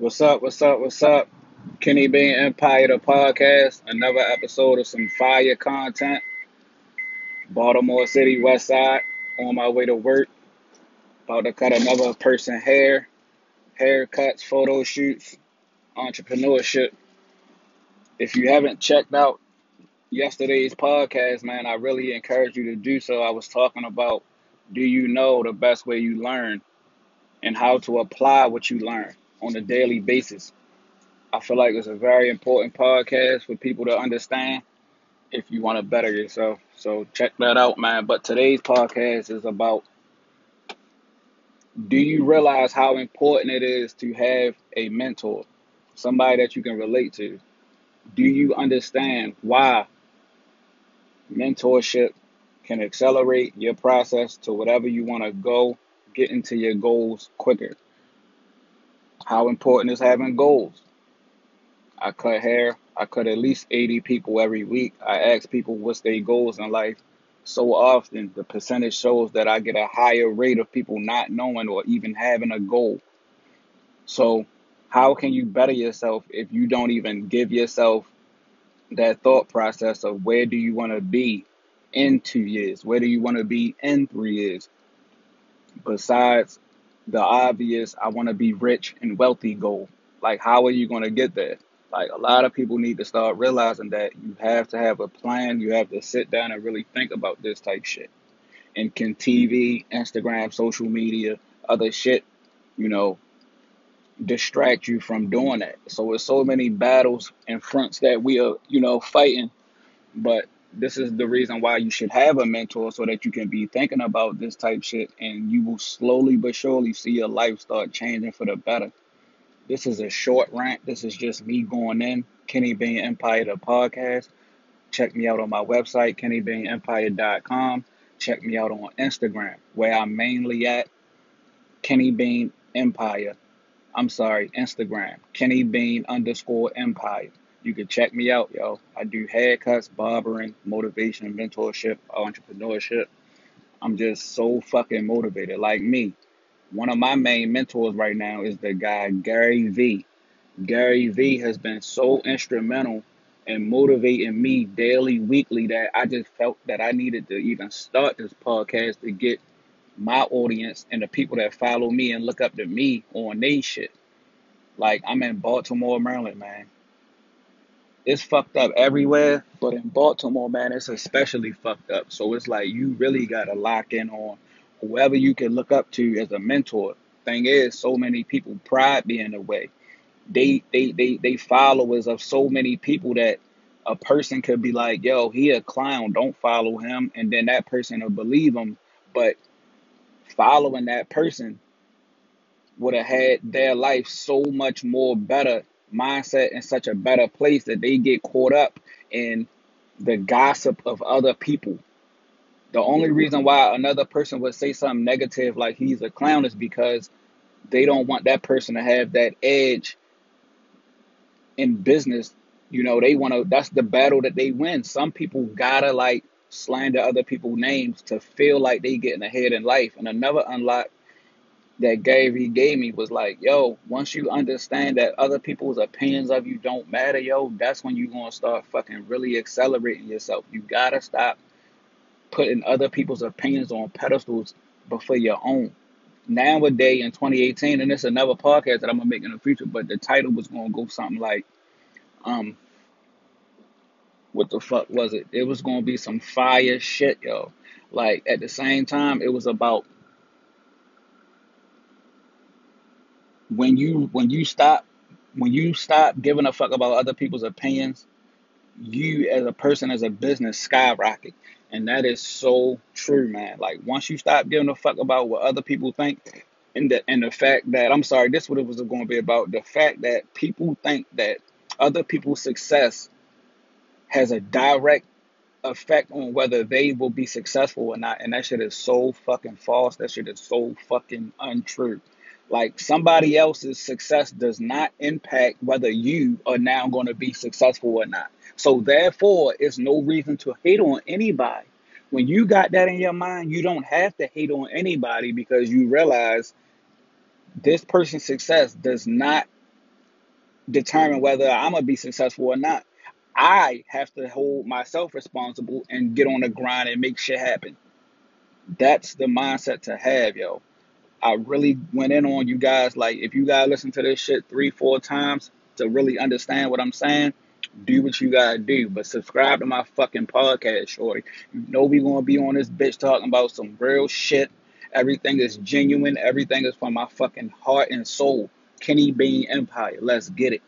What's up? What's up? What's up? Kenny Bean Empire, the podcast. Another episode of some fire content. Baltimore City, West Side. On my way to work. About to cut another person hair. Haircuts, photo shoots, entrepreneurship. If you haven't checked out yesterday's podcast, man, I really encourage you to do so. I was talking about do you know the best way you learn and how to apply what you learn on a daily basis. I feel like it's a very important podcast for people to understand if you want to better yourself. So check that out, man. But today's podcast is about do you realize how important it is to have a mentor, somebody that you can relate to? Do you understand why mentorship can accelerate your process to whatever you want to go, get into your goals quicker? How important is having goals? I cut hair. I cut at least 80 people every week. I ask people what's their goals in life. So often, the percentage shows that I get a higher rate of people not knowing or even having a goal. So, how can you better yourself if you don't even give yourself that thought process of where do you want to be in two years? Where do you want to be in three years? Besides the obvious, I want to be rich and wealthy goal. Like, how are you going to get there? Like, a lot of people need to start realizing that you have to have a plan. You have to sit down and really think about this type shit. And can TV, Instagram, social media, other shit, you know, distract you from doing that? So, it's so many battles and fronts that we are, you know, fighting. But this is the reason why you should have a mentor so that you can be thinking about this type shit and you will slowly but surely see your life start changing for the better. This is a short rant. This is just me going in. Kenny Bean Empire, the podcast. Check me out on my website, kennybeanempire.com. Check me out on Instagram, where I'm mainly at Kenny Bean Empire. I'm sorry, Instagram, Kenny Bean underscore Empire. You can check me out, yo. I do haircuts, barbering, motivation, mentorship, entrepreneurship. I'm just so fucking motivated. Like me, one of my main mentors right now is the guy Gary V. Gary V has been so instrumental in motivating me daily, weekly that I just felt that I needed to even start this podcast to get my audience and the people that follow me and look up to me on they shit. Like I'm in Baltimore, Maryland, man it's fucked up everywhere, but in Baltimore, man, it's especially fucked up. So it's like you really gotta lock in on whoever you can look up to as a mentor. Thing is, so many people pride being in the way. They they they they followers of so many people that a person could be like, yo, he a clown, don't follow him, and then that person will believe him. But following that person would have had their life so much more better mindset in such a better place that they get caught up in the gossip of other people. The only reason why another person would say something negative like he's a clown is because they don't want that person to have that edge in business. You know, they want to, that's the battle that they win. Some people gotta like slander other people's names to feel like they getting ahead in life. And another unlock that Gary gave me was like, yo, once you understand that other people's opinions of you don't matter, yo, that's when you're gonna start fucking really accelerating yourself. You gotta stop putting other people's opinions on pedestals before your own. Nowadays in 2018, and it's another podcast that I'm gonna make in the future, but the title was gonna go something like, um, what the fuck was it? It was gonna be some fire shit, yo. Like at the same time, it was about when you when you stop when you stop giving a fuck about other people's opinions, you as a person as a business skyrocket. And that is so true, man. Like once you stop giving a fuck about what other people think and the and the fact that I'm sorry, this what it was going to be about. The fact that people think that other people's success has a direct effect on whether they will be successful or not. And that shit is so fucking false. That shit is so fucking untrue. Like somebody else's success does not impact whether you are now going to be successful or not. So therefore, it's no reason to hate on anybody. When you got that in your mind, you don't have to hate on anybody because you realize this person's success does not determine whether I'm gonna be successful or not. I have to hold myself responsible and get on the grind and make shit happen. That's the mindset to have, yo. I really went in on you guys. Like, if you guys listen to this shit three, four times to really understand what I'm saying, do what you gotta do. But subscribe to my fucking podcast, shorty. You know we gonna be on this bitch talking about some real shit. Everything is genuine. Everything is from my fucking heart and soul. Kenny Bean Empire. Let's get it.